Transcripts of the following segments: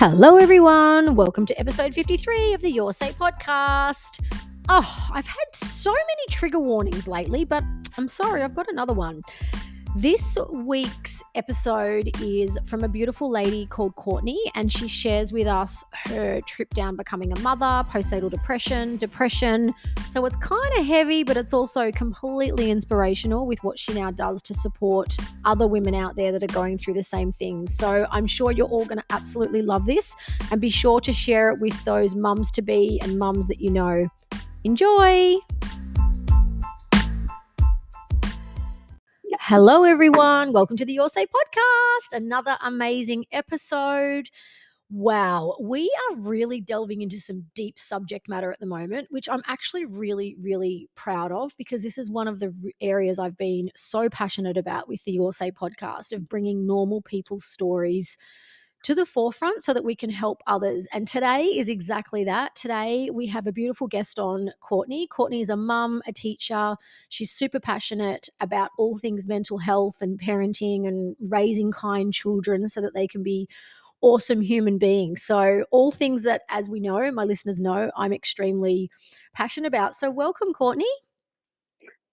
Hello, everyone. Welcome to episode 53 of the Your Say podcast. Oh, I've had so many trigger warnings lately, but I'm sorry, I've got another one. This week's episode is from a beautiful lady called Courtney, and she shares with us her trip down becoming a mother, postnatal depression, depression. So it's kind of heavy, but it's also completely inspirational with what she now does to support other women out there that are going through the same things. So I'm sure you're all going to absolutely love this, and be sure to share it with those mums to be and mums that you know. Enjoy! Hello, everyone. Welcome to the Your Say podcast. Another amazing episode. Wow, we are really delving into some deep subject matter at the moment, which I'm actually really, really proud of because this is one of the areas I've been so passionate about with the Your Say podcast of bringing normal people's stories to the forefront so that we can help others. And today is exactly that. Today we have a beautiful guest on, Courtney. Courtney is a mum, a teacher. She's super passionate about all things mental health and parenting and raising kind children so that they can be awesome human beings. So, all things that, as we know, my listeners know, I'm extremely passionate about. So, welcome, Courtney.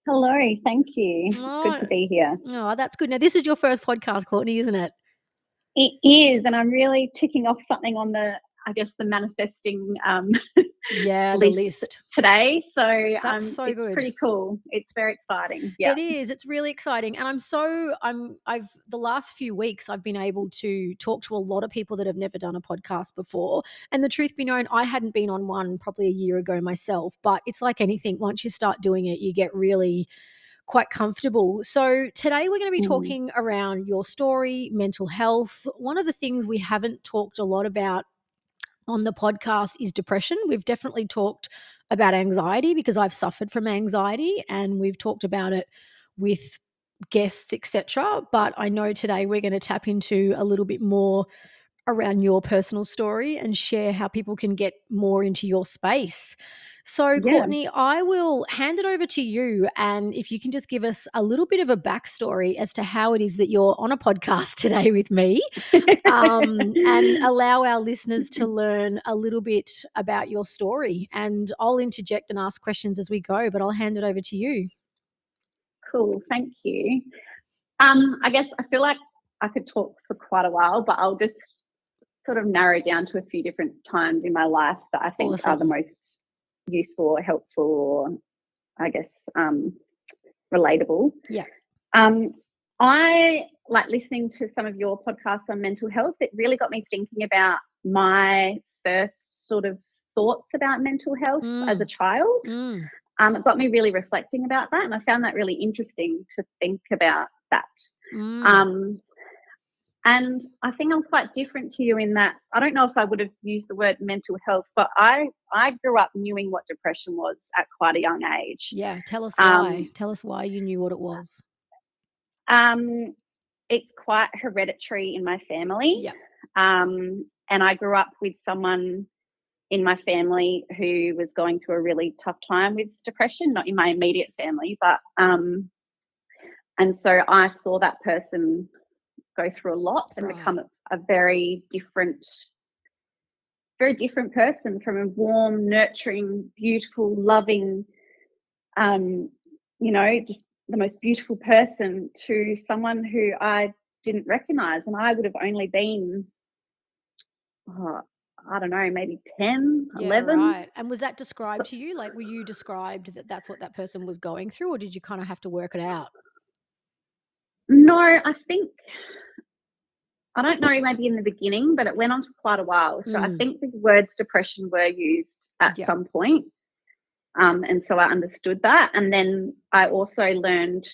Hello, thank you. Oh, good to oh, be here. Oh, that's good. Now, this is your first podcast, Courtney, isn't it? It is, and I'm really ticking off something on the, I guess, the manifesting um, yeah list, the list today. So that's um, so it's good. Pretty cool. It's very exciting. Yeah, it is. It's really exciting, and I'm so I'm I've the last few weeks I've been able to talk to a lot of people that have never done a podcast before. And the truth be known, I hadn't been on one probably a year ago myself. But it's like anything. Once you start doing it, you get really quite comfortable. So, today we're going to be mm. talking around your story, mental health. One of the things we haven't talked a lot about on the podcast is depression. We've definitely talked about anxiety because I've suffered from anxiety and we've talked about it with guests, etc. But I know today we're going to tap into a little bit more around your personal story and share how people can get more into your space. So, yeah. Courtney, I will hand it over to you. And if you can just give us a little bit of a backstory as to how it is that you're on a podcast today with me um, and allow our listeners to learn a little bit about your story. And I'll interject and ask questions as we go, but I'll hand it over to you. Cool. Thank you. Um, I guess I feel like I could talk for quite a while, but I'll just sort of narrow down to a few different times in my life that I think awesome. are the most useful or helpful or I guess um, relatable. Yeah. Um, I like listening to some of your podcasts on mental health. It really got me thinking about my first sort of thoughts about mental health mm. as a child. Mm. Um, it got me really reflecting about that, and I found that really interesting to think about that. Mm. Um, and I think I'm quite different to you in that I don't know if I would have used the word mental health, but I I grew up knowing what depression was at quite a young age. Yeah, tell us why. Um, tell us why you knew what it was. Um, it's quite hereditary in my family. Yeah. Um, and I grew up with someone in my family who was going through a really tough time with depression, not in my immediate family, but um, and so I saw that person go through a lot and right. become a, a very different very different person from a warm, nurturing, beautiful, loving, um, you know, just the most beautiful person to someone who I didn't recognize. And I would have only been, oh, I don't know, maybe 10, yeah, 11. Right. And was that described to you? Like, were you described that that's what that person was going through, or did you kind of have to work it out? No, I think I don't know, maybe in the beginning, but it went on for quite a while. So mm. I think the words depression were used at some point. Um, and so I understood that. And then I also learned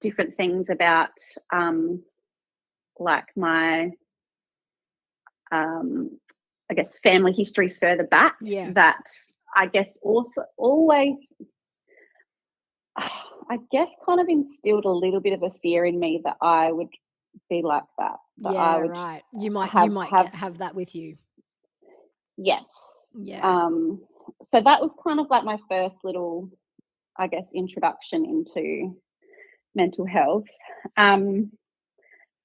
different things about um, like my, um, I guess, family history further back. Yeah. That I guess also always, I guess, kind of instilled a little bit of a fear in me that I would be like that. that yeah, right. You might have, you might have, get, have that with you. Yes. Yeah. Um. So that was kind of like my first little, I guess, introduction into mental health. Um.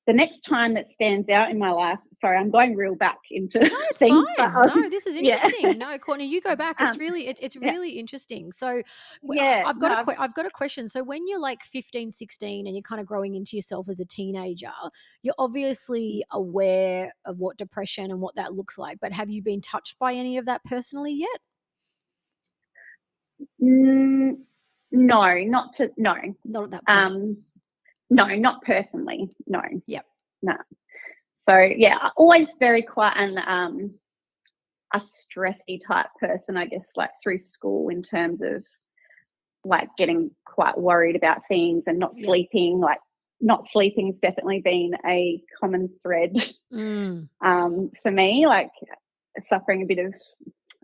The next time that stands out in my life, sorry, I'm going real back into No, it's things. fine. but, um, No, this is yeah. interesting. No, Courtney, you go back. It's Um, really, it, it's yeah. really interesting. So, Yeah, I've got no, a, I've- que- I've got a question. So, when you're like 15, 16, and you're kind of growing into yourself as a teenager, you're obviously aware of what depression and what that looks like. But have you been touched by any of that personally yet? Mm, no, not to no. Not at that point. Um, no, not personally. No. Yep. No. So yeah, always very quiet and um, a stressy type person, I guess, like through school in terms of like getting quite worried about things and not sleeping. Like not sleeping's definitely been a common thread Mm, um, for me. Like suffering a bit of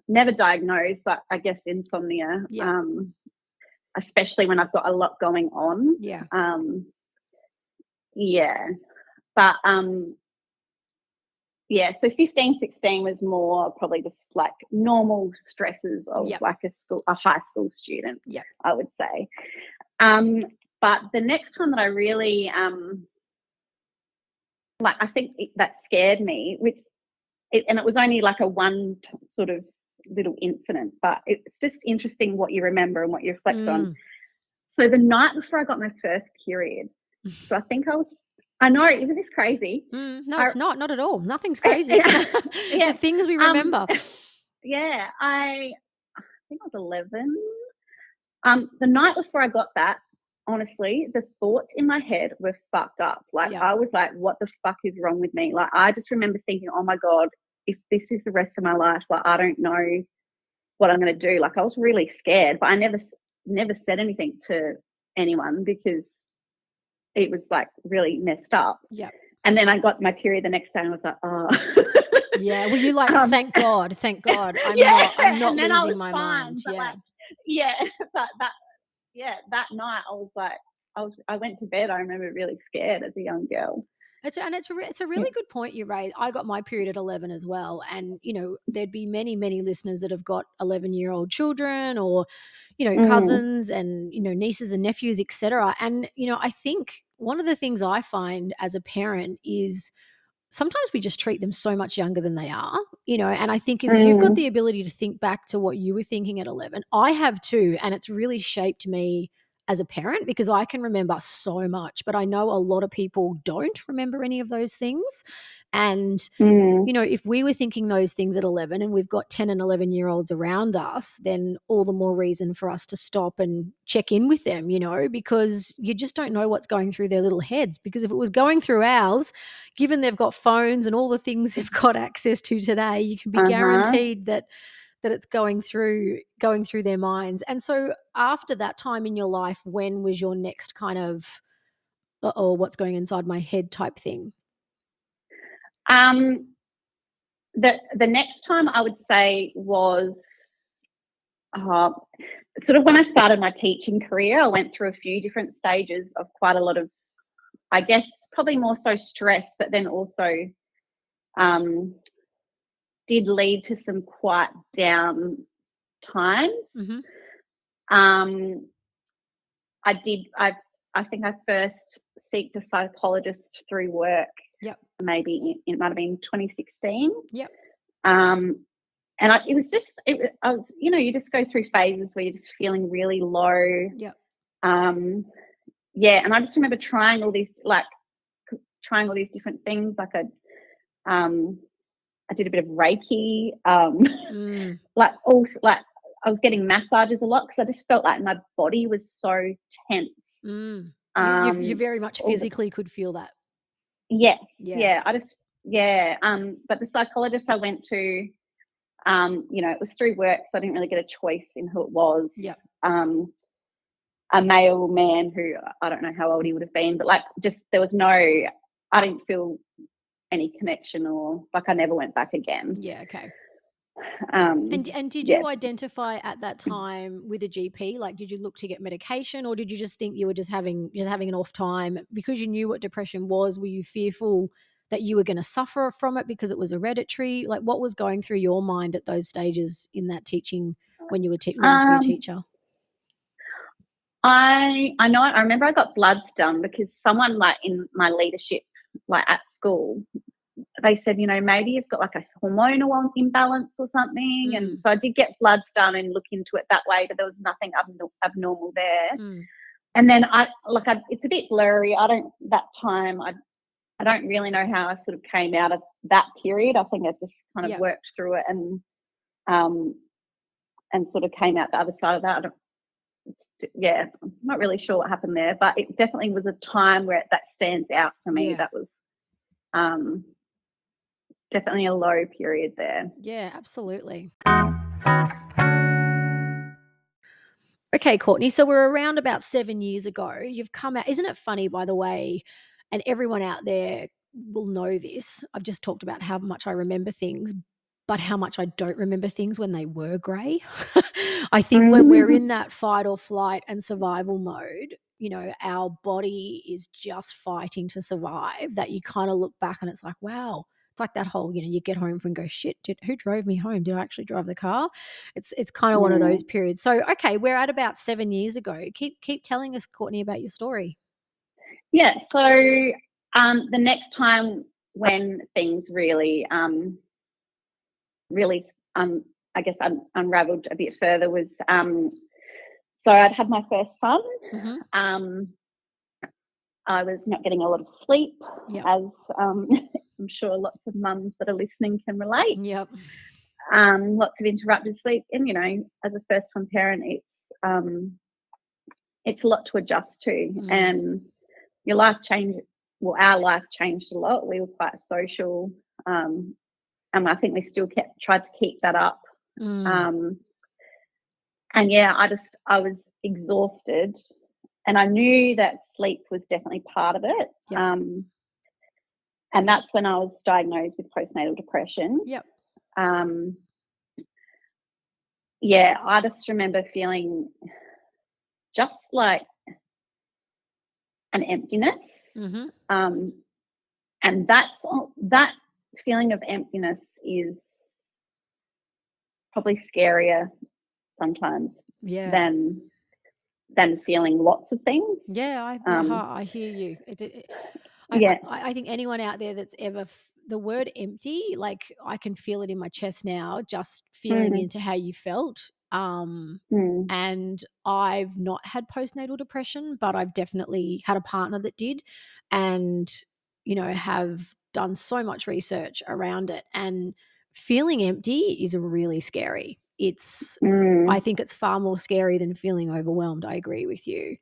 never diagnosed, but I guess insomnia. Yeah. Um, especially when I've got a lot going on yeah. um yeah. But um yeah so 15 16 was more probably just like normal stresses of Yep. like a school a high school student Yeah, i would say. Um but the next one that i really um like i think it, that scared me which it, and it was only like a one t- sort of little incident but it's just interesting what you remember and what you reflect on. Mm, so the night before I got my first period, so I think I was, I know, isn't this crazy? mm, no, I- it's not. Not at all. Nothing's crazy. yeah, yeah. the things we Um, remember. Yeah, I, I think I was 11. Um, the night before I got that, honestly, the thoughts in my head were fucked up. Like Yeah. I was like, what the fuck is wrong with me? Like I just remember thinking, oh my God, if this is the rest of my life, like I don't know what I'm going to do. Like I was really scared, but I never, never said anything to anyone because it was like really messed up. yeah. And then I got my period the next day and I was like, oh. Yeah. Well, you like, Um, thank God, thank God. I'm yeah, not, I'm not and then I losing my fine, mind. but, Yeah. like, yeah, but that, yeah, that night I was like, I was, I went to bed. I remember really scared as a young girl. It's and it's a re- it's a really good point you raised. I got my period at eleven as well, and you know there'd be many many listeners that have got eleven year old children or you know Mm. cousins and you know nieces and nephews etc. And you know I think one of the things I find as a parent is sometimes we just treat them so much younger than they are, you know. And I think if you've got Mm. the ability to think back to what you were thinking at 11, I have too. And it's really shaped me as a parent because I can remember so much, but I know a lot of people don't remember any of those things. And Mm. you know, if we were thinking those things at 11 and we've got 10 and 11 year olds around us, then all the more reason for us to stop and check in with them, you know, because you just don't know what's going through their little heads. Because if it was going through ours, given they've got phones and all the things they've got access to today, you can be Uh-huh. guaranteed that that it's going through going through their minds. And so after that time in your life, when was your next kind of oh, what's going inside my head type thing? Um, the the next time I would say was uh, sort of when I started my teaching career. I went through a few different stages of quite a lot of, I guess, probably more so stress, but then also um, did lead to some quite down times. hmm Um, I did. I I think I first seeked a psychologist through work. Yep. Maybe it might have been 2016. Yep. Um, and I, it was just it. I was, you know, you just go through phases where you're just feeling really low. Yep. Um, yeah, and I just remember trying all these like trying all these different things. Like I, um, I did a bit of Reiki. Um, Mm. like also like I was getting massages a lot because I just felt like my body was so tense. Mm. You, Um, you, you very much physically could feel that. yes, Yeah. yeah. I just yeah. Um, but the psychologist I went to, um, you know, it was through work, so I didn't really get a choice in who it was. Yep. Um, a male man who I don't know how old he would have been, but like just there was no, I didn't feel any connection or like I never went back again. Yeah. Okay. Um, And and did yeah. you identify at that time with a GP? Like, did you look to get medication, or did you just think you were just having just having an off time because you knew what depression was? Were you fearful that you were going to suffer from it because it was hereditary? Like, what was going through your mind at those stages in that teaching when you were te- learning to be a Um, teacher? I I know I remember I got bloods done because someone like in my leadership like at school, they said, you know, maybe you've got like a hormonal imbalance or something. Mm. And so I did get bloods done and look into it that way, but there was nothing abno- abnormal there. Mm. And then I like I, it's a bit blurry. I don't that time I I don't really know how I sort of came out of that period. I think I just kind of Yeah. worked through it and um and sort of came out the other side of that. I don't, yeah, I'm not really sure what happened there, but it definitely was a time where that stands out for me. Yeah. That was um definitely a low period there. Yeah, absolutely. Okay, Courtney. So we're around about seven years ago. You've come out. Isn't it funny, by the way? And everyone out there will know this. I've just talked about how much I remember things, but how much I don't remember things when they were grey. I think when we're in that fight or flight and survival mode, you know, our body is just fighting to survive. That you kind of look back and it's like, wow. It's like that whole, you know, you get home from and go, shit, did, who drove me home? Did I actually drive the car? It's it's kind of one of Mm. those periods. So okay, we're at about seven years ago. Keep keep telling us, Courtney, about your story. Yeah. So um, the next time when things really, um, really, um, I guess, un- unraveled a bit further was um, so I'd had my first son. Mhm. Um, I was not getting a lot of sleep, Yep. as um, I'm sure lots of mums that are listening can relate. Yep. Um, lots of interrupted sleep, and you know, as a first-time parent, it's um, it's a lot to adjust to, Mm. and your life changed. Well, our life changed a lot. We were quite social, um, and I think we still kept tried to keep that up. Mm. Um, and yeah, I just I was exhausted, and I knew that sleep was definitely part of it. Yeah. Um, and that's when I was diagnosed with postnatal depression. Yep. Um, yeah, I just remember feeling just like an emptiness. hmm Um, and that's all, that feeling of emptiness is probably scarier sometimes Yeah. than than feeling lots of things. yeah. I um, I hear you. It, it, I, Yeah. I, I think anyone out there that's ever f- the word empty, like I can feel it in my chest now, just feeling Mhm. into how you felt. Um, Mm, and I've not had postnatal depression, but I've definitely had a partner that did, and you know have done so much research around it. And feeling empty is really scary. It's mm. I think it's far more scary than feeling overwhelmed. I agree with you.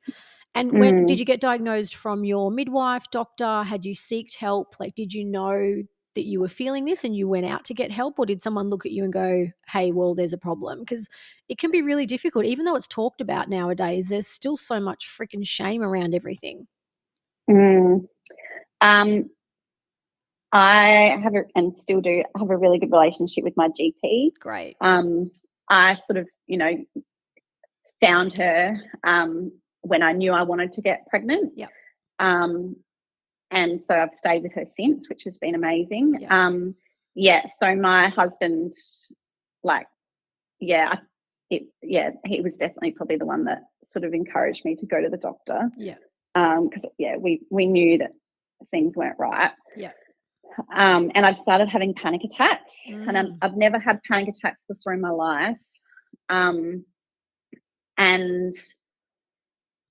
And when did Mm. you get diagnosed from your midwife, doctor? Had you seeked help? Like, did you know that you were feeling this and you went out to get help, or did someone look at you and go, "Hey, well, there's a problem"? Because it can be really difficult, even though it's talked about nowadays. There's still so much freaking shame around everything. Mm. Um, I have a, and still do have a really good relationship with my GP. Great. Um, I sort of, you know, found her um, when I knew I wanted to get pregnant. Yep. Um, and so I've stayed with her since, which has been amazing. Yeah. Um, yeah. So my husband, like, yeah, it, yeah, he was definitely probably the one that sort of encouraged me to go to the doctor. Yeah. Um, because yeah, we we knew that things weren't right. Yeah. Um, and I've started having panic attacks, and I've, Mm. I've never had panic attacks before in my life. Um, and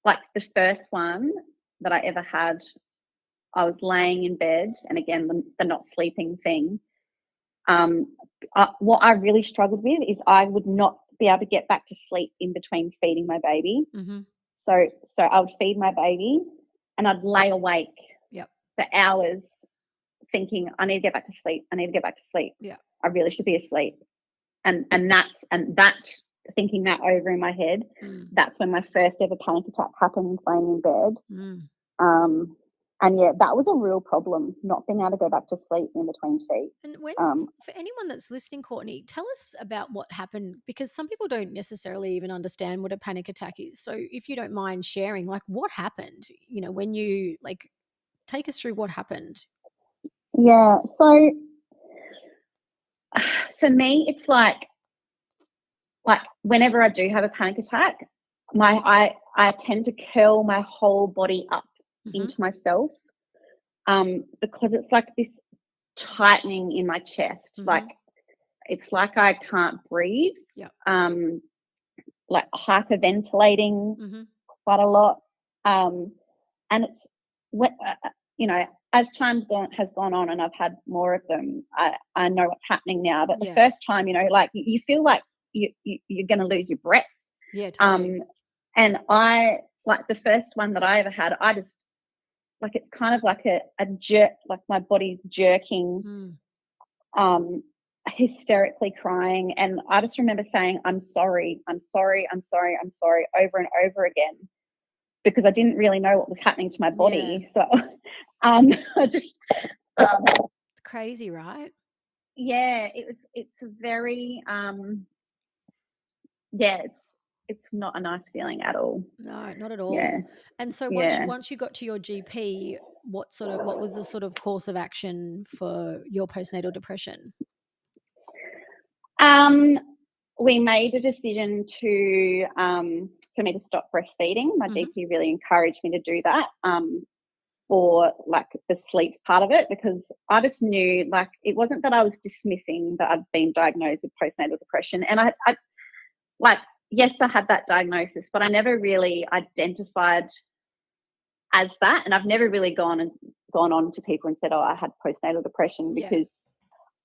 like the first one that I ever had, I was laying in bed, and again, the, the not sleeping thing. Um, I, what I really struggled with is I would not be able to get back to sleep in between feeding my baby. hmm So, so I would feed my baby, and I'd lay awake Yep. for hours, thinking, "I need to get back to sleep. I need to get back to sleep. Yeah. I really should be asleep." And and that's and that thinking that over in my head. Mm. That's when my first ever panic attack happened, laying in bed. Mm. Um, and yeah, that was a real problem, not being able to go back to sleep in between feeds. And when, Um, for anyone that's listening, Courtney, tell us about what happened because some people don't necessarily even understand what a panic attack is. So if you don't mind sharing, like what happened, you know, when you like take us through what happened. Yeah. So for me, it's like like whenever I do have a panic attack, my I I tend to curl my whole body up Mhm. into myself. um, because it's like this tightening in my chest. Mhm. Like it's like I can't breathe. Yeah. Um, like hyperventilating mm-hmm. quite a lot. Um, and it's when, uh, uh, you know, as time gone has gone on and I've had more of them, I, I know what's happening now. But the Yeah. first time, you know, like you feel like you, you you're going to lose your breath. Yeah, totally. Um, and I like the first one that I ever had. I just like it's kind of like a, a jerk, like my body's jerking, Mm. um, hysterically crying. And I just remember saying, "I'm sorry, I'm sorry, I'm sorry, I'm sorry," over and over again because I didn't really know what was happening to my body. So, um, I just um, It's crazy, right? yeah, it was. It's a very um, yeah, it's it's not a nice feeling at all. No, not at all. Yeah. And so once Yeah. once you got to your GP, what sort of what was the sort of course of action for your postnatal depression? Um, we made a decision to um, for me to stop breastfeeding. My Mhm. GP really encouraged me to do that um, for like the sleep part of it because I just knew like it wasn't that I was dismissing that I'd been diagnosed with postnatal depression, and I, I like yes, I had that diagnosis, but I never really identified as that, and I've never really gone and gone on to people and said, "Oh, I had postnatal depression," Yeah.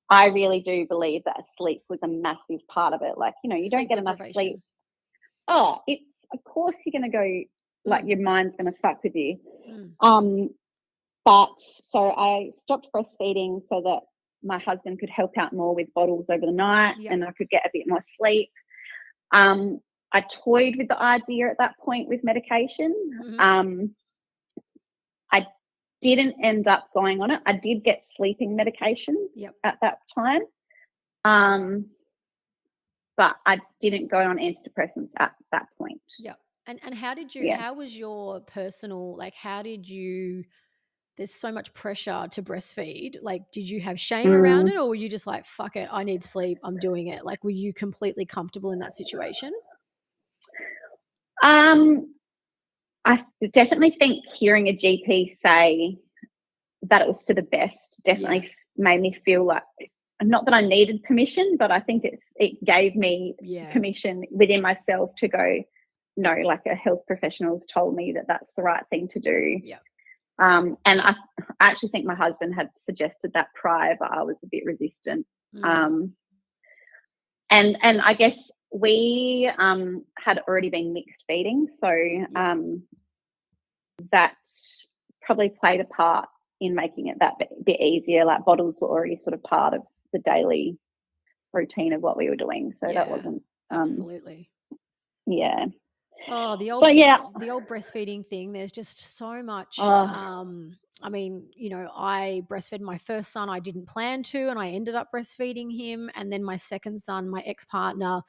I really do believe that sleep was a massive part of it. Like, you know, you don't Sleep get enough sleep. Oh, it's of course you're gonna go like Mm. your mind's gonna fuck with you. Mm. Um, but so I stopped breastfeeding so that my husband could help out more with bottles over the night Yep. and I could get a bit more sleep. Um, I toyed with the idea at that point with medication. Mhm. Um, didn't end up going on it. I did get sleeping medication Yep. at that time. Um, but I didn't go on antidepressants at that point. Yep. And and how did you Yeah. how was your personal like how did you there's so much pressure to breastfeed. Like did you have shame around Mm. it or were you just like fuck it, I need sleep, I'm doing it? Like were you completely comfortable in that situation? Um, I definitely think hearing a GP say that it was for the best definitely Yeah. made me feel like not that I needed permission, but I think it it gave me Yeah. permission within myself to go. No, like a health professional's told me that that's the right thing to do. Yep. Um, and I, I actually think my husband had suggested that prior, but I was a bit resistant. Mm. Um, and and I guess we um, had already been mixed feeding, so um, that probably played a part in making it that bit, bit easier. Like bottles were already sort of part of the daily routine of what we were doing, so that wasn't. Um, Absolutely. yeah, Oh, the old but yeah, the old breastfeeding thing, there's just so much Oh. um I mean, you know, I breastfed my first son, I didn't plan to, and I ended up breastfeeding him. And then my second son, my ex-partner,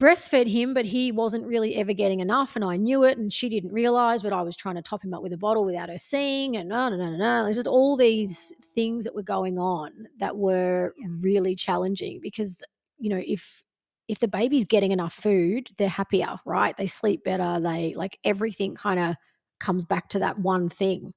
breastfed him, but he wasn't really ever getting enough, and I knew it, and she didn't realize, but I was trying to top him up with a bottle without her seeing, and no, no, no, no, no. There's just all these things that were going on that were really challenging because, you know, if if the baby's getting enough food, they're happier, right? They sleep better. They like everything kind of comes back to that one thing.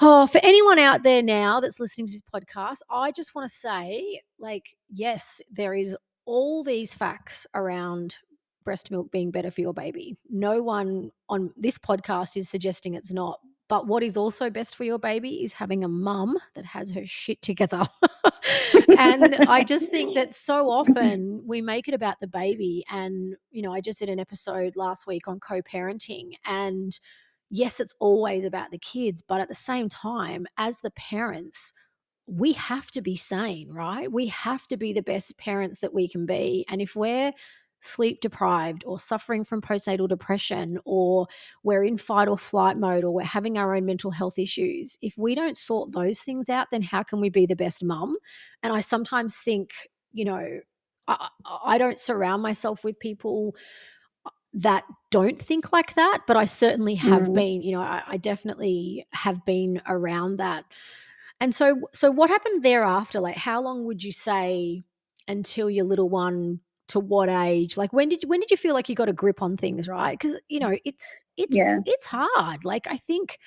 Oh, for anyone out there now that's listening to this podcast, I just want to say, like, yes, there is all these facts around breast milk being better for your baby. No one on this podcast is suggesting it's not. But what is also best for your baby is having a mum that has her shit together. and I just think that so often we make it about the baby. And, you know, I just did an episode last week on co parenting. And yes, it's always about the kids. But at the same time, as the parents, we have to be sane, right? We have to be the best parents that we can be. And if we're sleep deprived or suffering from postnatal depression or we're in fight or flight mode or we're having our own mental health issues, if we don't sort those things out, then how can we be the best mum? And I sometimes think, you know, I, I don't surround myself with people uh, that don't think like that, but I certainly have Mm. been, you know, I, I definitely have been around that. And so, so what happened thereafter? Like, how long would you say until your little one to what age? Like when did when did you feel like you got a grip on things, right? Because you know it's it's Yeah. it's hard. Like I think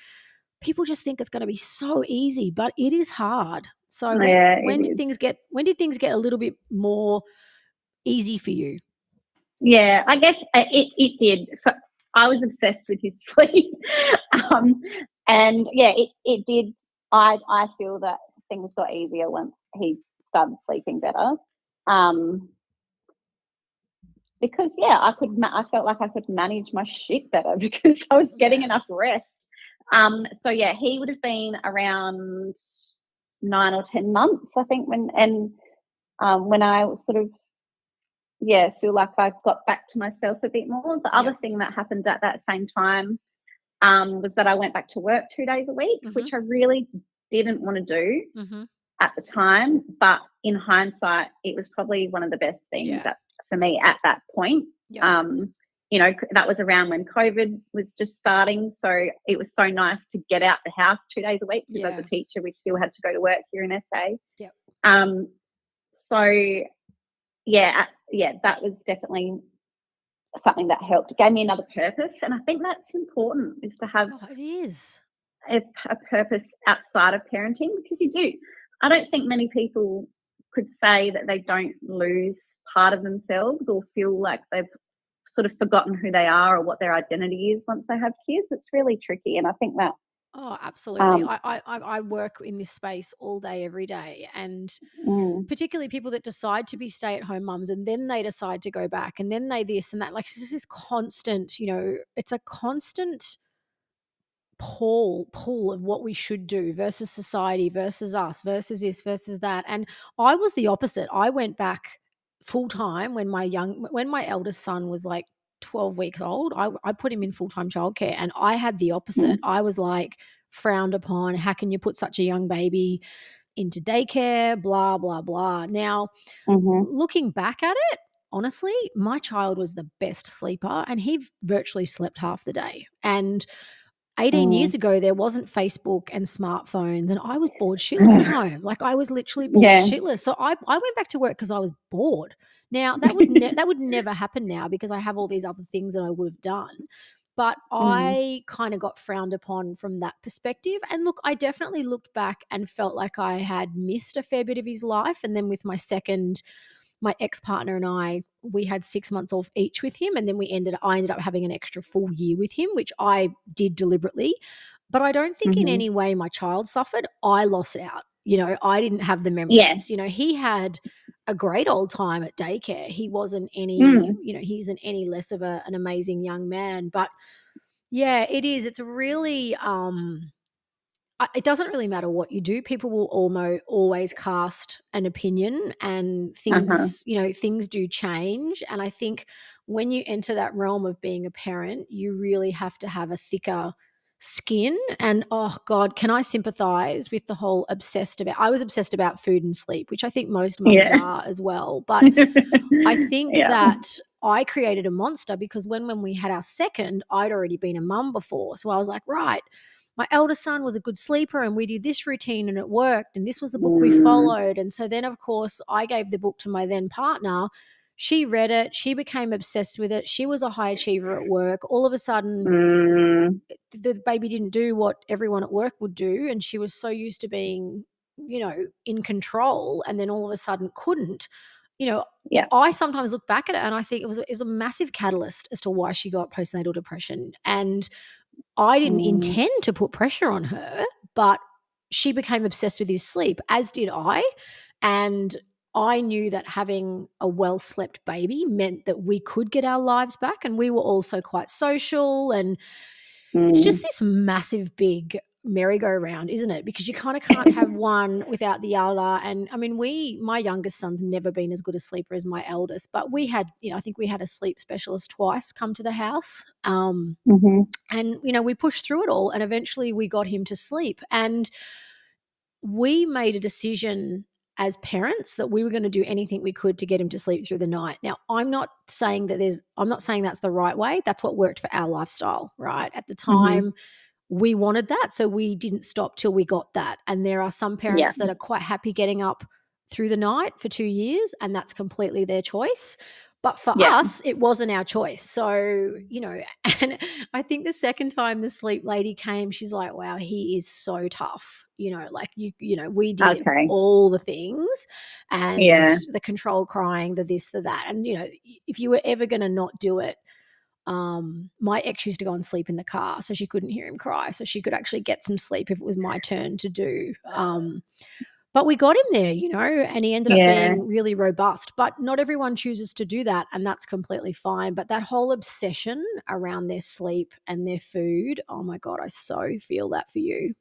people just think it's going to be so easy, but it is hard. So when, Yeah, when did is. things get when did things get a little bit more easy for you? Yeah, I guess uh, it, it did. I was obsessed with his sleep. um, and yeah, it, it did. I, I feel that things got easier once he started sleeping better. Um, because yeah, I could, ma- I felt like I could manage my shit better because I was getting Yeah. enough rest. Um, so yeah, he would have been around nine or ten months, I think, when and um, when I sort of yeah, feel like I got back to myself a bit more. The other Yep. thing that happened at that same time um, was that I went back to work two days a week, Mhm. which I really didn't want to do Mm-hmm. at the time. But in hindsight, it was probably one of the best things Yeah. that, for me at that point. Yeah. Um, you know, that was around when COVID was just starting. So it was so nice to get out the house two days a week because Yeah. as a teacher, we still had to go to work here in SA. Yep. Um, so yeah, yeah, that was definitely something that helped. It gave me another purpose. And I think that's important is to have oh, it is. a, a purpose outside of parenting because you do. I don't think many people could say that they don't lose part of themselves or feel like they've sort of forgotten who they are or what their identity is once they have kids. It's really tricky. And I think that, Oh, absolutely. um, I, I I work in this space all day, every day, and mm, particularly people that decide to be stay-at-home mums and then they decide to go back and then they this and that. Like this is constant, you know, it's a constant pull pull of what we should do versus society versus us versus this versus that. And I was the opposite. I went back full time when my young when my eldest son was like 12 weeks old. I I put him in full-time childcare and I had the opposite. I was like frowned upon. How can you put such a young baby into daycare? Blah blah blah. Now, mhm, looking back at it, honestly, my child was the best sleeper and he virtually slept half the day. And 18 years ago, there wasn't Facebook and smartphones, and I was bored shitless at home. Like I was literally bored Yeah. shitless. So I, I went back to work because I was bored. Now that would ne- that would never happen now because I have all these other things that I would have done. But Mm. I kind of got frowned upon from that perspective. And look, I definitely looked back and felt like I had missed a fair bit of his life. And then with my second, my ex partner and I, we had six months off each with him, and then we ended. I ended up having an extra full year with him, which I did deliberately. But I don't think in Mhm. any way my child suffered. I lost out. You know, I didn't have the memories. Yeah. You know, he had a great old time at daycare. He wasn't any. Mm. You know, he isn't any less of a, an amazing young man. But yeah, it is. It's really. um it doesn't really matter what you do people will almost always cast an opinion and things Uh-huh. you know things do change and i think when you enter that realm of being a parent you really have to have a thicker skin and oh god can i sympathize with the whole obsessed about i was obsessed about food and sleep which i think most mums Yeah. are as well but I think Yeah. that I created a monster because when when we had our second, I'd already been a mum before. So I was like, right, my eldest son was a good sleeper and we did this routine and it worked and this was the book we Mm. followed. And so then of course I gave the book to my then partner. She read it, she became obsessed with it. She was a high achiever at work. All of a sudden Mm, the baby didn't do what everyone at work would do and she was so used to being you know in control and then all of a sudden couldn't you know Yeah. i sometimes look back at it and i think it was, it was a massive catalyst as to why she got postnatal depression and i didn't Mm. intend to put pressure on her but she became obsessed with his sleep as did i and I knew that having a well slept baby meant that we could get our lives back. And we were also quite social and it's mm. just this massive big merry-go-round isn't it? Because you kind of can't have one without the other. And i mean we my youngest son's never been as good a sleeper as my eldest but we had you know i think we had a sleep specialist twice come to the house um Mhm. and you know we pushed through it all and eventually we got him to sleep. And we made a decision as parents that we were going to do anything we could to get him to sleep through the night. Now i'm not saying that there's i'm not saying that's the right way. That's what worked for our lifestyle right? At the time we wanted that so we didn't stop till we got that and there are some parents that are quite happy getting up through the night for two years and that's completely their choice But for Yeah. us, it wasn't our choice. So, you know, and I think the second time the sleep lady came, she's like, wow, he is so tough. You know, like you, you know, we did Okay. all the things and Yeah. the controlled crying, the this, the that. And, you know, if you were ever going to not do it, um, my ex used to go and sleep in the car so she couldn't hear him cry. So she could actually get some sleep if it was my turn to do. Um, but we got him there, you know, and he ended Yeah. up being really robust. But not everyone chooses to do that, and that's completely fine. But that whole obsession around their sleep and their food, oh my God, I so feel that for you.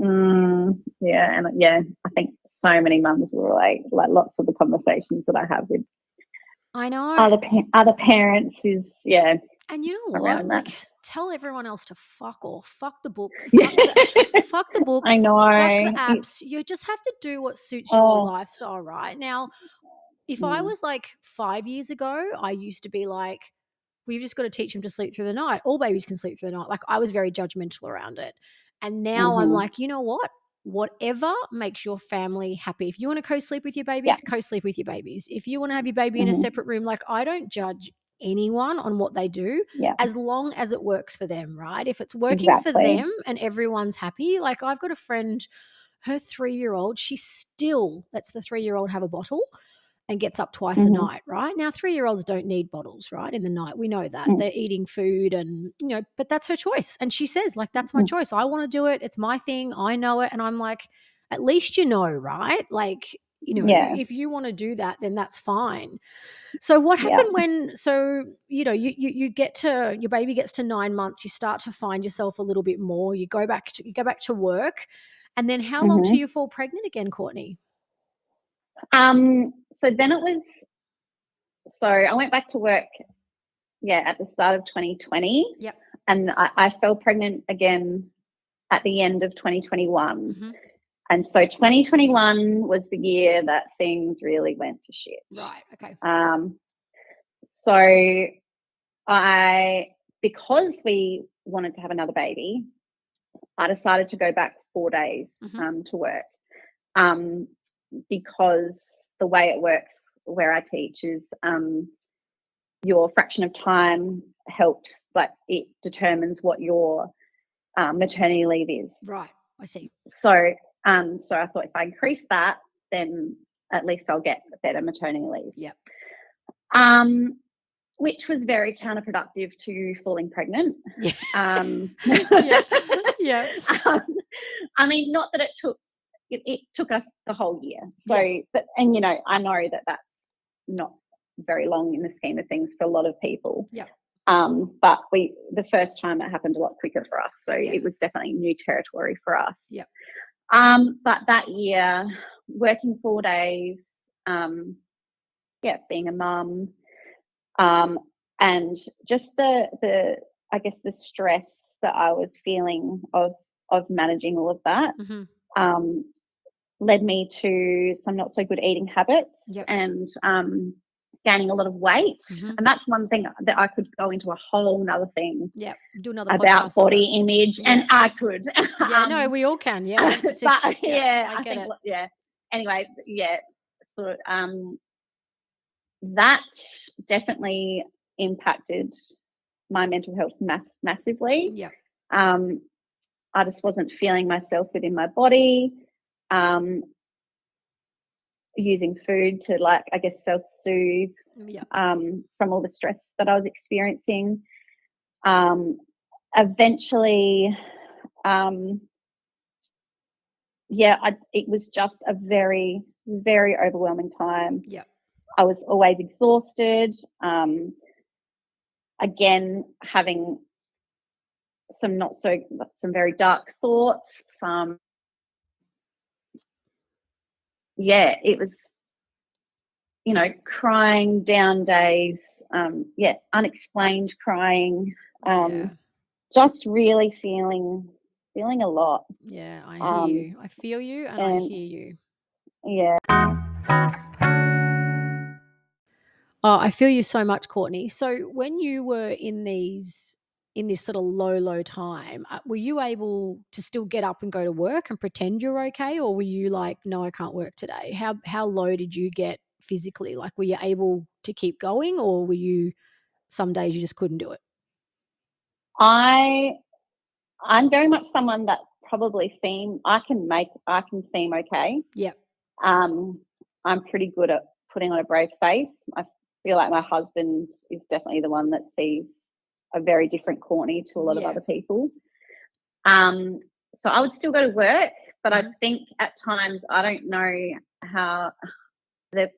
Mm, yeah, and yeah, I think so many mums will relate. Like lots of the conversations that I have with I know. other pa- other parents is yeah, and you know what? Like, tell everyone else to fuck off. Fuck the books. Fuck the, fuck the books. I know. Fuck the apps. You just have to do what suits your Oh. lifestyle, right? Now, if I Mm. was like five years ago, I used to be like, we've just got to teach them to sleep through the night. All babies can sleep through the night. Like I was very judgmental around it. And now I'm Mhm. like, you know what? Whatever makes your family happy. If you want to co sleep with your babies, co sleep with your babies. If you want to have your baby in a Mhm. separate room, like I don't judge anyone on what they do Yeah. as long as it works for them, right? If it's working for them and everyone's happy, like I've got a friend, her three year old, she still lets the three year old have a bottle and gets up twice a Mhm. night, right? Now, three year olds don't need bottles, right? In the night. We know that. Mm. They're eating food and, you know, but that's her choice. And she says, like, that's my Mm. choice. I want to do it. It's my thing. I know it. And I'm like, at least you know, right? Like, you know, Yeah. if you want to do that, then that's fine. So what Yeah. happened when so you know you, you you get to your baby gets to nine months, you start to find yourself a little bit more, you go back to you go back to work, and then how long Mhm. till you fall pregnant again, Courtney? Um, so then it was, so I went back to work, yeah, at the start of 2020. Yep. And I, I fell pregnant again at the end of 2021. Mhm. And so 2021 was the year that things really went to shit. Right. Okay. Um, so I, because we wanted to have another baby, I decided to go back four days Mhm. um, to work um, because the way it works where I teach is um, your fraction of time helps, but it determines what your um, maternity leave is. Right. I see. So, um, so I thought if I increase that, then at least I'll get better maternity leave. Yep. Um, which was very counterproductive to falling pregnant. Yeah. Um, yeah. Yeah. um, I mean, not that it took it, it took us the whole year. So, Yeah. but and you know, I know that that's not very long in the scheme of things for a lot of people. Yeah. Um, but we the first time it happened a lot quicker for us, so Yeah. it was definitely new territory for us. Yep. Um, but that year, working four days, um, yeah, being a mum, um, and just the the I guess the stress that I was feeling of of managing all of that hmm um, led me to some not so good eating habits Yep. and um, gaining a lot of weight. Mhm. And that's one thing that I could go into a whole nother thing Yeah. Do another about body it. image, and I could. Yeah. no, Um, we all can. Yeah. But yeah, I I, get think it. yeah. Anyway, yeah, So um, that definitely impacted my mental health mass- massively. Yeah. Um, I just wasn't feeling myself within my body. Um, using food to like, I guess, self-soothe Yeah. um, from all the stress that I was experiencing. Um, eventually, um, yeah, I, it was just a very, very overwhelming time. Yeah. I was always exhausted. Um, again, having some not so, some very dark thoughts, some, yeah, it was, you know, crying down days, um, yeah, unexplained crying, um, yeah. just really feeling, feeling a lot. Yeah. I hear um, you. I feel you and, I hear you. Yeah. Oh, I feel you so much, Courtney. So when you were in these in this sort of low, low time, uh, were you able to still get up and go to work and pretend you're okay, or were you like, no, I can't work today? How how low did you get physically? Like, were you able to keep going, or were you some days you just couldn't do it? I I'm very much someone that probably seem I can make I can seem okay. Yep. Um, I'm pretty good at putting on a brave face. I feel like my husband is definitely the one that sees a very different Courtney to a lot Yeah. of other people. Um, so I would still go to work, but I Mhm. think at times I don't know how the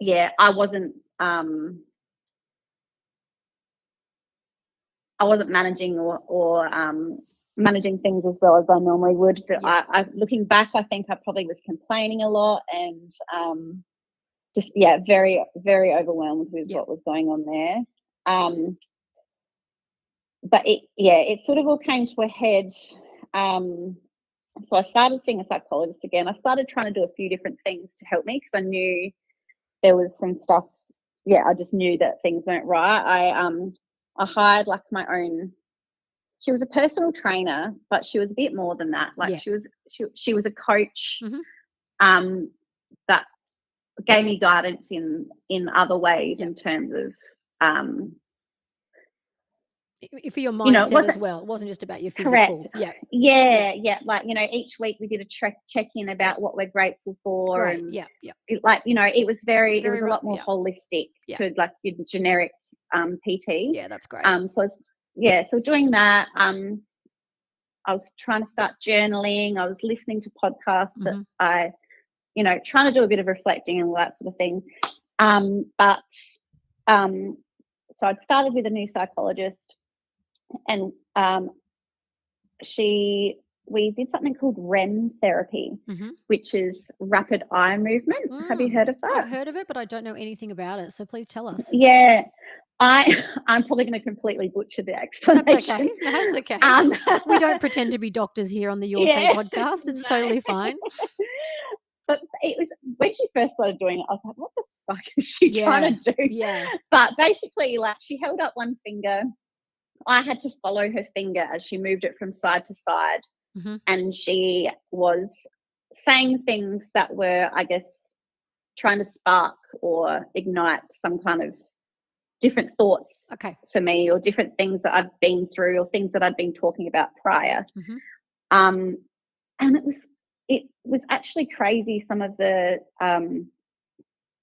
yeah, I wasn't um I wasn't managing or, or um, managing things as well as I normally would. But Yeah. I, I, looking back, I think I probably was complaining a lot and um, just yeah, very very overwhelmed with Yeah. what was going on there. Um, but it yeah, it sort of all came to a head. Um, so I started seeing a psychologist again. I started trying to do a few different things to help me because I knew there was some stuff. Yeah, I just knew that things weren't right. I um I hired like my own. She was a personal trainer, but she was a bit more than that. Like Yeah. she was she she was a coach. Mhm. Um, gave me guidance in in other ways Yeah. in terms of um For your mindset it wasn't- as well. It wasn't just about your physical. Correct. Yeah. yeah yeah like you know each week we did a check check in about what we're grateful for Great. and Yeah. Yeah. it, like you know it was very, Very it was a lot more yeah. holistic Yeah. to like your generic um pt Yeah. That's great. um so it's, yeah so doing that um i was trying to start journaling i was listening to podcasts that Mhm. i you know trying to do a bit of reflecting and all that sort of thing um but um so i'd started with a new psychologist and um she we did something called REM therapy, Mhm. which is rapid eye movement. Have you Mm, heard of that? I've heard of it, but I don't know anything about it. So please tell us. Yeah, I I'm probably going to completely butcher the explanation. That's okay. That's okay. Um, we don't pretend to be doctors here on the Your Say podcast. It's totally fine. But it was when she first started doing it, I was like, "What the fuck is she trying to do?" Yeah. But basically, like she held up one finger. I had to follow her finger as she moved it from side to side, Mhm. and she was saying things that were, I guess, trying to spark or ignite some kind of different thoughts Okay. for me or different things that I've been through or things that I'd been talking about prior. Mhm. Um, and it was it was actually crazy some of the um,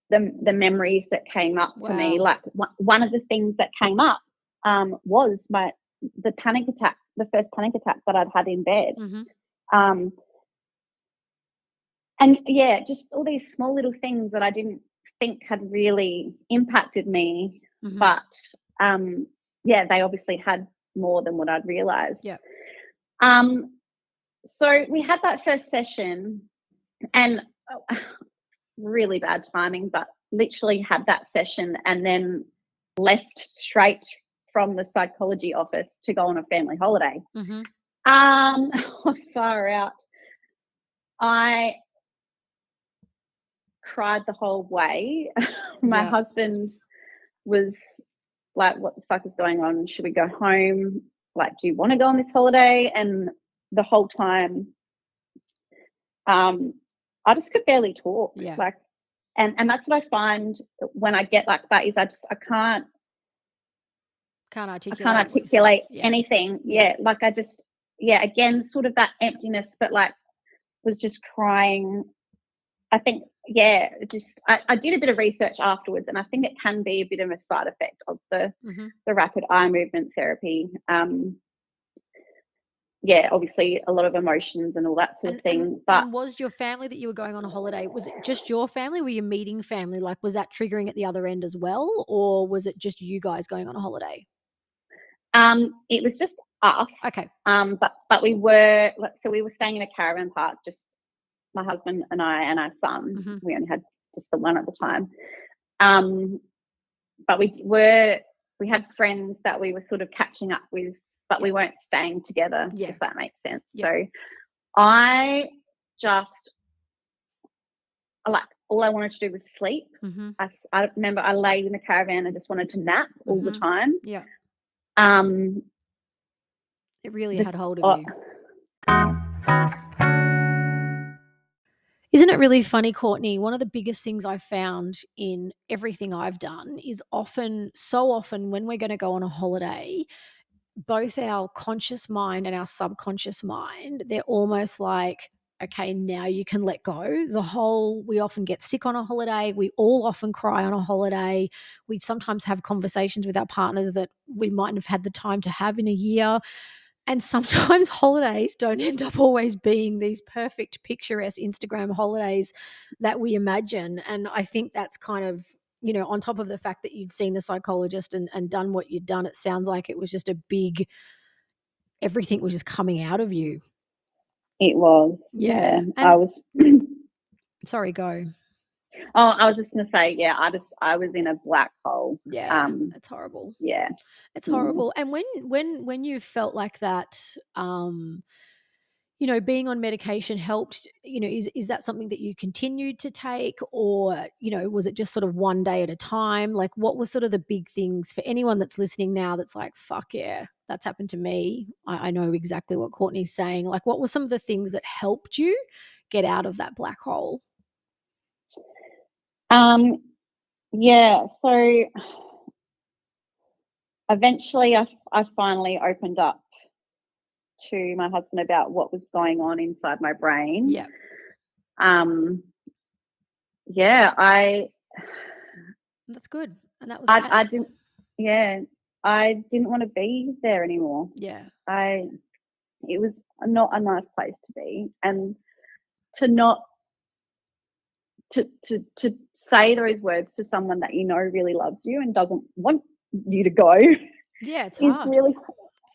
the the memories that came up for me. Like one one of the things that came up um, was my the panic attack, the first panic attack that I'd had in bed. hmm Um, and yeah, just all these small little things that I didn't think had really impacted me hmm but um yeah they obviously had more than what i'd realized Yeah. um so we had that first session and uh, really bad timing but literally had that session and then left straight from the psychology office to go on a family holiday. Hmm um far out. I cried the whole way. My Yeah. husband was like what the fuck is going on? Should we go home? Like do you want to go on this holiday? And the whole time um i just could barely talk Yeah. like and and that's what i find when i get like that is i just i can't Can't i articulate. can't what you're articulate Yeah. anything Yeah. like i just yeah again sort of that emptiness but like was just crying i think yeah just I, I did a bit of research afterwards and i think it can be a bit of a side effect of the Mhm. the rapid eye movement therapy um yeah obviously a lot of emotions and all that sort And, of thing and, but and was your family that you were going on a holiday? Was it just your family? Were you meeting family? Like, was that triggering at the other end as well, or was it just you guys going on a holiday? um it was just us Okay. um but but we were so we were staying in a caravan park just my husband and i and our son Mhm. we only had just the one at the time um but we were we had friends that we were sort of catching up with but we weren't staying together Yeah. if that makes sense Yeah. so i just like all i wanted to do was sleep hmm I, I remember i laid in the caravan and just wanted to nap all the Mhm. time Yeah. um It really The- had hold of oh, you. Isn't it really funny, Courtney? One of the biggest things I've found in everything I've done is often, so often, when we're going to go on a holiday, both our conscious mind and our subconscious mind, they're almost like, okay, now you can let go. The whole, we often get sick on a holiday. We all often cry on a holiday. We sometimes have conversations with our partners that we mightn't have had the time to have in a year. And sometimes holidays don't end up always being these perfect, picturesque Instagram holidays that we imagine. And I think that's kind of you know, on top of the fact that you'd seen the psychologist and, and done what you'd done, it sounds like it was just a big, everything was just coming out of you. It was. Yeah. yeah. I was. sorry, go. Oh, I was just gonna say, yeah, I just I was in a black hole. Yeah, um, it's horrible. Yeah, it's horrible. Mm. And when when when you felt like that, um, you know, being on medication helped, you know, is, is that something that you continued to take or, you know, was it just sort of one day at a time? Like what was sort of the big things for anyone that's listening now that's like, fuck yeah, that's happened to me. I, I know exactly what Courtney's saying. Like what were some of the things that helped you get out of that black hole? Um, yeah, so eventually I, I finally opened up to my husband about what was going on inside my brain. Yeah. Um yeah, I That's good. And that was I, I didn't yeah, I didn't want to be there anymore. Yeah. I it was not a nice place to be and to not to to to say those words to someone that you know really loves you and doesn't want you to go yeah it's hard. really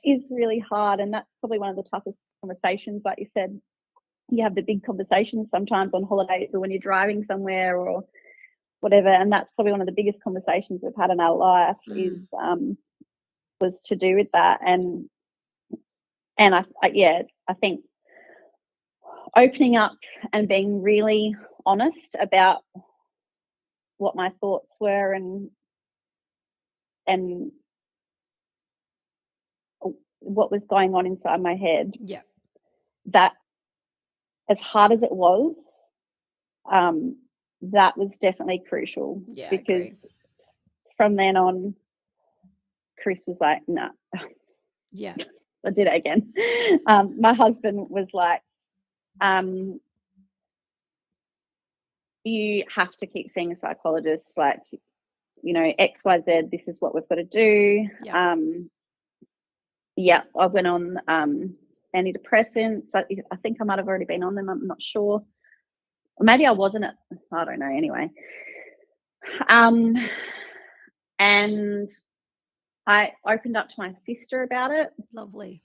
is really hard. And that's probably one of the toughest conversations, like you said. You have the big conversations sometimes on holidays or when you're driving somewhere or whatever. And that's probably one of the biggest conversations we've had in our life mm. is um, was to do with that. And and I, I yeah, I think opening up and being really honest about what my thoughts were and and what was going on inside my head. Yeah. That as hard as it was, um, that was definitely crucial. Yeah. Because from then on, Chris was like, no. Nah. Yeah. I did it again. Um, my husband was like, um, you have to keep seeing a psychologist, like, you know, XYZ, this is what we've got to do. Yeah. Um, yeah, I went on um, antidepressants. I, I think I might have already been on them. I'm not sure. Maybe I wasn't. At, I don't know. Anyway, um, and I opened up to my sister about it. Lovely.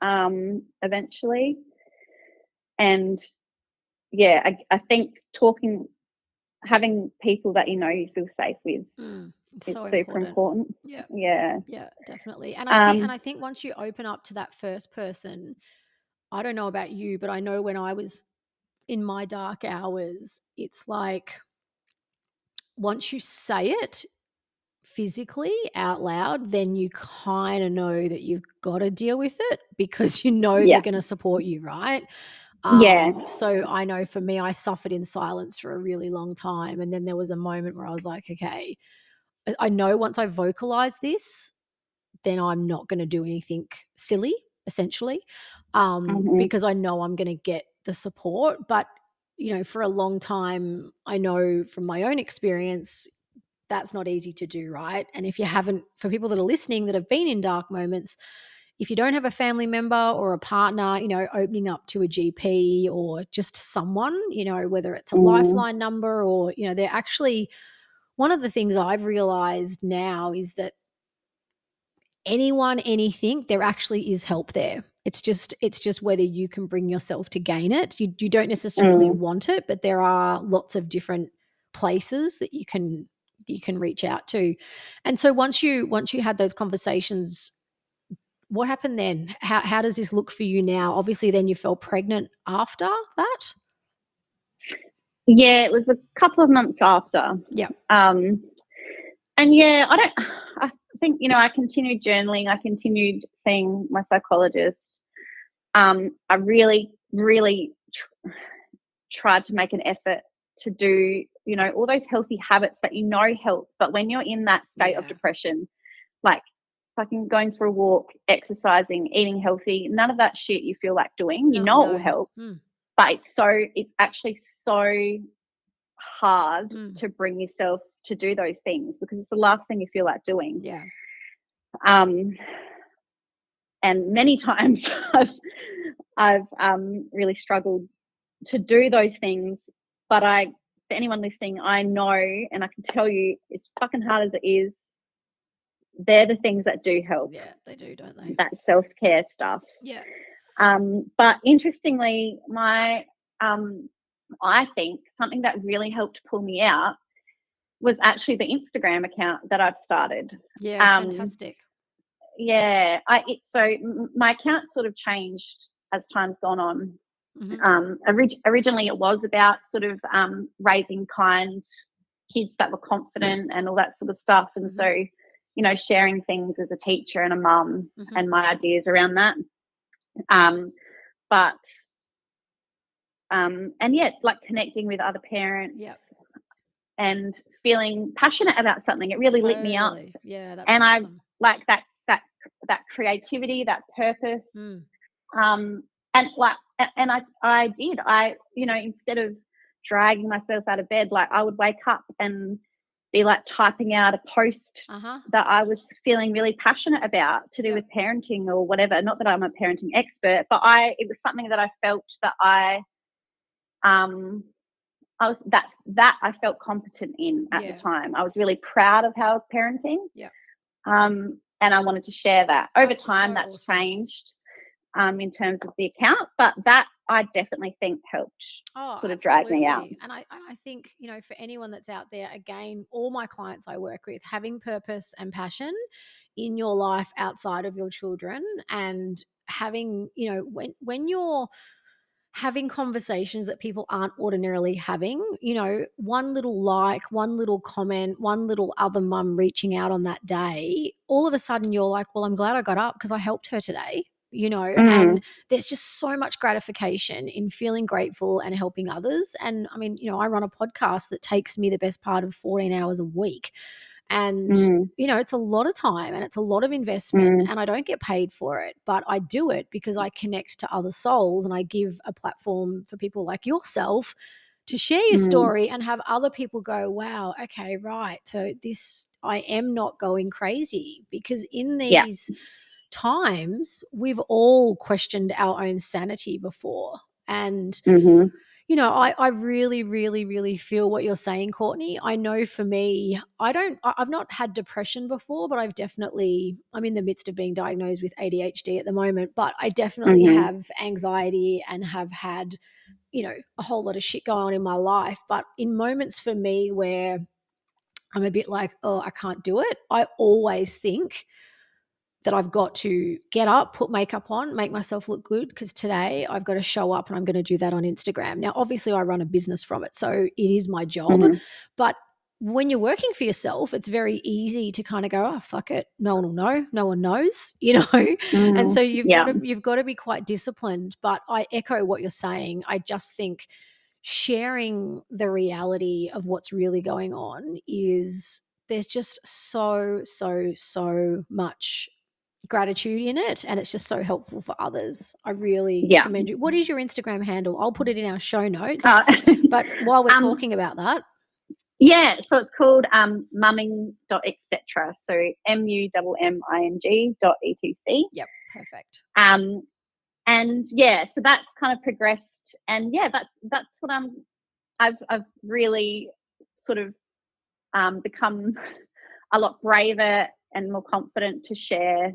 Um, eventually, and yeah, I, I think talking, having people that you know you feel safe with. Mm it's, so super important. important. Yeah. Yeah. Yeah, definitely. And I um, think and I think once you open up to that first person, I don't know about you, but I know when I was in my dark hours, it's like once you say it physically out loud, then you kind of know that you've got to deal with it because you know yeah. they're going to support you, right? Um, yeah. So I know for me, I suffered in silence for a really long time. And then there was a moment where I was like, okay, I know once I vocalize this, then I'm not going to do anything silly, essentially, um, mm-hmm. because I know I'm going to get the support. But, you know, for a long time, I know from my own experience, that's not easy to do, right? And if you haven't, for people that are listening that have been in dark moments, if you don't have a family member or a partner, you know, opening up to a GP or just someone, you know, whether it's a mm. lifeline number or, you know, they're actually one of the things I've realized now is that anyone, anything, there actually is help there. It's just it's just whether you can bring yourself to gain it. You you don't necessarily mm. want it, but there are lots of different places that you can you can reach out to. And so once you once you had those conversations, what happened then? How how does this look for you now? Obviously then you fell pregnant after that? Yeah, it was a couple of months after. Yeah. Um, and yeah, I don't. I think you know I continued journaling. I continued seeing my psychologist. Um, I really, really, tried to make an effort to do, you know, all those healthy habits that you know help. But when you're in that state of depression, like fucking going for a walk, exercising, eating healthy, none of that shit you feel like doing. You No, know it will help, Mm. But it's so it's actually so hard Mm. to bring yourself to do those things because it's the last thing you feel like doing. Yeah. Um, and many times I've I've um, really struggled to do those things. But I, for anyone listening, I know and I can tell you, as fucking hard as it is, they're the things that do help. Yeah, they do, don't they? That self care stuff. Yeah. Um, but interestingly, my um, I think something that really helped pull me out was actually the Instagram account that I've started. Yeah, Um, fantastic. Yeah, I it, so my account sort of changed as time's gone on. Mhm. Um, orig- originally, it was about sort of um, raising kind kids that were confident and all that sort of stuff, and Mhm. so you know, sharing things as a teacher and a mum Mhm. and my ideas around that. Um, but um, and yet, like connecting with other parents Yep. and feeling passionate about something, it really lit me up. Yeah, that's And I- Like that, that, that creativity, that purpose. Mm. Um, and like, and I, I did. I, you know, instead of dragging myself out of bed, like I would wake up and be like typing out a post Uh-huh. that I was feeling really passionate about to do with parenting or whatever. Not that I'm a parenting expert, but I it was something that I felt that I um I was that that I felt competent in at Yeah. the time. I was really proud of how I was parenting. Yeah. Um and I wanted to share that. Over That's time so that's awesome. changed um in terms of the account, but that I definitely think helped. Oh, sort of dragged me out. And I, and I think, you know, for anyone that's out there, again, all my clients I work with, having purpose and passion in your life outside of your children and having, you know, when when you're having conversations that people aren't ordinarily having, you know, one little like, one little comment, one little other mum reaching out on that day, all of a sudden you're like, well, I'm glad I got up because I helped her today, you know, Mm. and there's just so much gratification in feeling grateful and helping others. And I mean, you know, I run a podcast that takes me the best part of 14 hours a week. And, Mm, you know, it's a lot of time and it's a lot of investment, Mm. and I don't get paid for it, but I do it because I connect to other souls and I give a platform for people like yourself to share your Mm. story and have other people go, wow, okay, right. So this, I am not going crazy because in Yeah. Times, we've all questioned our own sanity before. And mhm, you know, I, I really, really, really feel what you're saying, Courtney. I know for me, I don't, I've not had depression before, but I've definitely, I'm in the midst of being diagnosed with ADHD at the moment, but I definitely Mhm. have anxiety and have had, you know, a whole lot of shit going on in my life. But in moments for me where I'm a bit like, oh, I can't do it, I always think, that I've got to get up, put makeup on, make myself look good because today I've got to show up and I'm going to do that on Instagram. Now, obviously, I run a business from it, so it is my job. mhm. But when you're working for yourself, it's very easy to kind of go, oh, fuck it. No one will know. No one knows, you know? And Mm. so you've Yeah. got to you've got to be quite disciplined. But I echo what you're saying. I just think sharing the reality of what's really going on is there's just so, so, so much gratitude in it and it's just so helpful for others. I really Yeah. commend you. What is your Instagram handle? I'll put it in our show notes. Uh, but while we're um, talking about that, Yeah, so it's called um, mumming.etc. So M U M M I N G dot E T C. yep, perfect. Um, and yeah, so that's kind of progressed, and yeah, that's that's what I'm. I've I've really sort of um, become a lot braver and more confident to share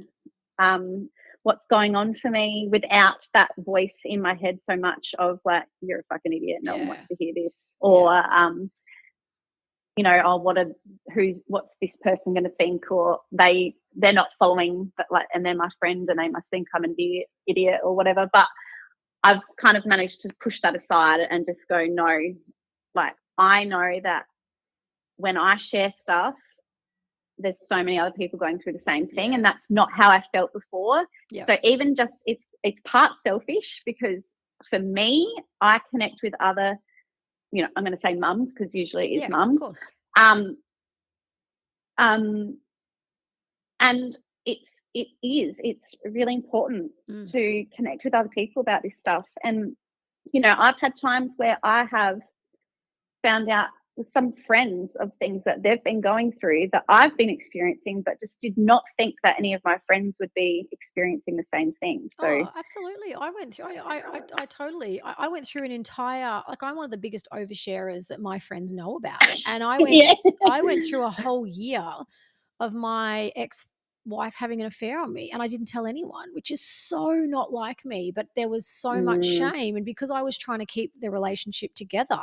um, what's going on for me without that voice in my head so much of like you're a fucking idiot, no one wants to hear this, or um, you know, oh, what a who's what's this person going to think, or they they're not following, but like, and they're my friend, and they must think I'm an idiot, idiot or whatever. But I've kind of managed to push that aside and just go, no, like I know that when I share stuff, there's so many other people going through the same thing, and that's not how I felt before. Yep. So even just it's it's part selfish because for me, I connect with other, you know, I'm going to say mums because usually it's yeah, mums. of course. Um, um, and it's it is it's really important Mm. to connect with other people about this stuff. And you know, I've had times where I have found out some friends of things that they've been going through that I've been experiencing, but just did not think that any of my friends would be experiencing the same thing. So, Oh, absolutely. I went through. I, I, I, I totally. I, I went through an entire. Like, I'm one of the biggest oversharers that my friends know about, and I went. yeah. I went through a whole year of my ex wife having an affair on me, and I didn't tell anyone, which is so not like me. But there was so much Mm. shame, and because I was trying to keep the relationship together.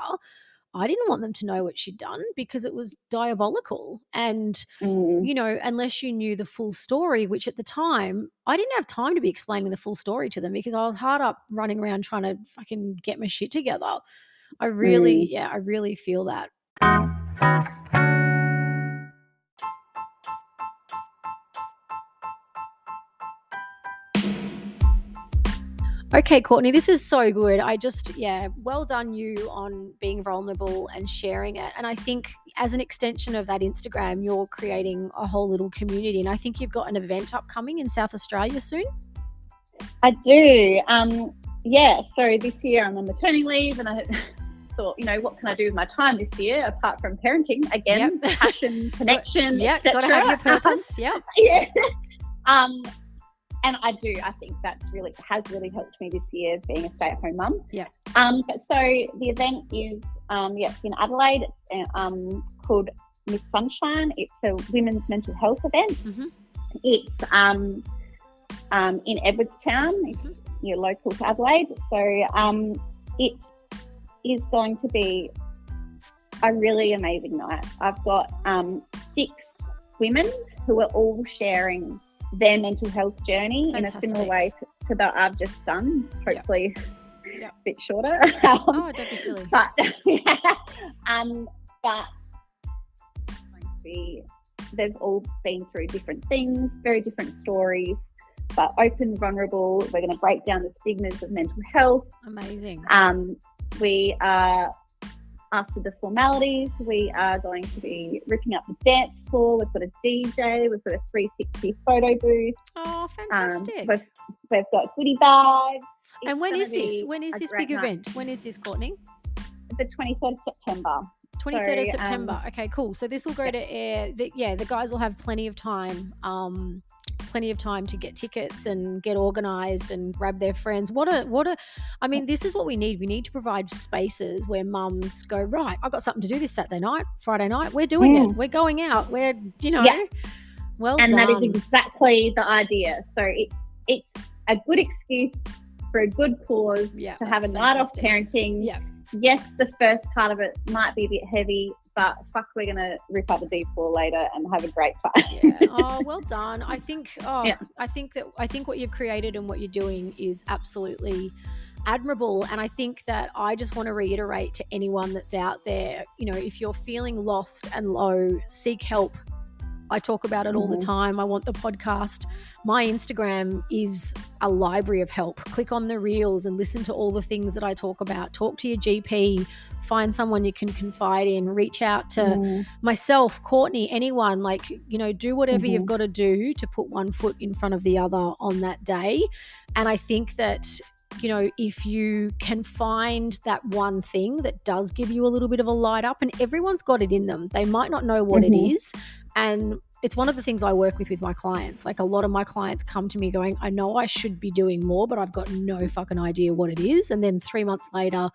I didn't want them to know what she'd done because it was diabolical. And Mm. you know, unless you knew the full story, which at the time I didn't have time to be explaining the full story to them because I was hard up running around trying to fucking get my shit together. I really, Mm. yeah, I really feel that. Okay, Courtney, this is so good. I just, yeah, well done you on being vulnerable and sharing it. And I think as an extension of that Instagram, you're creating a whole little community. And I think you've got an event upcoming in South Australia soon. I do. Um, yeah. So this year I'm on maternity leave, and I thought, you know, what can I do with my time this year apart from parenting? Again, Yep. passion, connection, Yeah, got to have your purpose. Yeah. yeah. Um, and I do. I think that's really has really helped me this year being a stay-at-home mum. Yeah. Um, but so the event is um, yeah, in Adelaide, uh, um, called Miss Sunshine. It's a women's mental health event. Mhm. It's um, um, in Edwardstown. Mhm. you're local to Adelaide, so um, it is going to be a really amazing night. I've got um, six women who are all sharing their mental health journey in a similar way to, to that I've just done. Hopefully, Yep. a bit shorter. Um, Oh, don't be silly. but um, but going to be- they've all been through different things, very different stories, but open, vulnerable. We're going to break down the stigmas of mental health. Amazing. Um, we are after the formalities, we are going to be ripping up the dance floor. We've got a DJ. We've got a 360 photo booth. Oh, Um, fantastic. we've, we've got goodie bags. It's and when is this? When is this big night. event? When is this, Courtney? The 23rd of September. 23rd of So, um, September. okay, cool. So this will go yeah. to air. The, yeah, the guys will have plenty of time. Um, plenty of time to get tickets and get organized and grab their friends. What a what a I mean, this is what we need. We need to provide spaces where mums go, right, I got something to do this Saturday night, Friday night. We're doing it. Mm. We're going out. We're, you know, Yeah. well and done. that is exactly the idea. So it's it's a good excuse for a good cause yeah, to have a that's night off parenting. Yeah. Yes, the first part of it might be a bit heavy, but fuck, we're gonna rip up the deep floor later and have a great time. yeah. Oh, well done. I think. Oh, Yeah. I think that I think what you've created and what you're doing is absolutely admirable. And I think that I just want to reiterate to anyone that's out there. You know, if you're feeling lost and low, seek help. I talk about it all the Mhm. time. I want the podcast. My Instagram is a library of help. Click on the reels and listen to all the things that I talk about. Talk to your GP. Find someone you can confide in. Reach out to Mm, myself, Courtney, anyone, like, you know, do whatever you've Mhm. got to do to put one foot in front of the other on that day. And I think that, you know, if you can find that one thing that does give you a little bit of a light up, and everyone's got it in them, they might not know what Mhm. it is. And it's one of the things I work with with my clients. Like a lot of my clients come to me going, I know I should be doing more, but I've got no fucking idea what it is. And then three months later,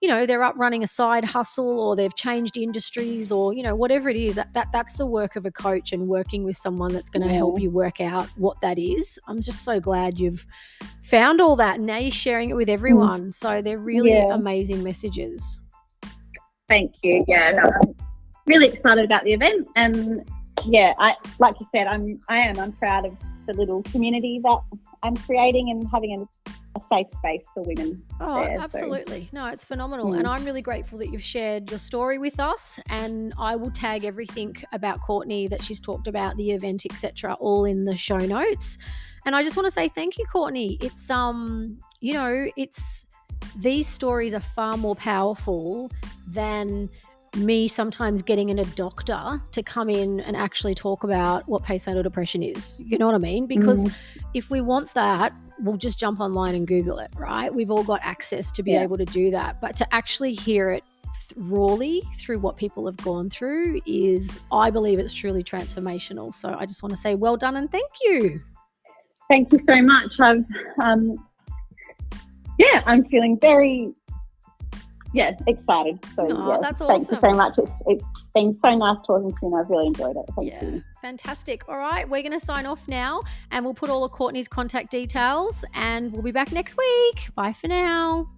you know they're up running a side hustle or they've changed industries or you know whatever it is that, that that's the work of a coach and working with someone that's going to help mm. you work out what that is. I'm just so glad you've found all that and now you're sharing it with mm. everyone. So they're really Yeah. amazing messages. Thank you. Yeah, no, I'm really excited about the event, and yeah, I like you said, I'm I am I'm proud of the little community that I'm creating and having a, a safe space for women. Oh, there, so- absolutely. No, it's phenomenal. Mm. And I'm really grateful that you've shared your story with us. And I will tag everything about Courtney that she's talked about, the event, etc., all in the show notes. And I just want to say thank you, Courtney. It's um, you know, it's these stories are far more powerful than me sometimes getting in a doctor to come in and actually talk about what postnatal depression is. You know what I mean? Because mm. if we want that, we'll just jump online and Google it, right? We've all got access to be yeah. able to do that. But to actually hear it rawly through what people have gone through is, I believe it's truly transformational. So I just want to say well done and thank you. Thank you so much. I've, um, yeah, I'm feeling very yeah, excited. So yeah, that's awesome. Thank you so much. It's, it's been so nice talking to you and I've really enjoyed it. Thank yeah. you. Fantastic. All right, we're going to sign off now and we'll put all of Courtney's contact details and we'll be back next week. Bye for now.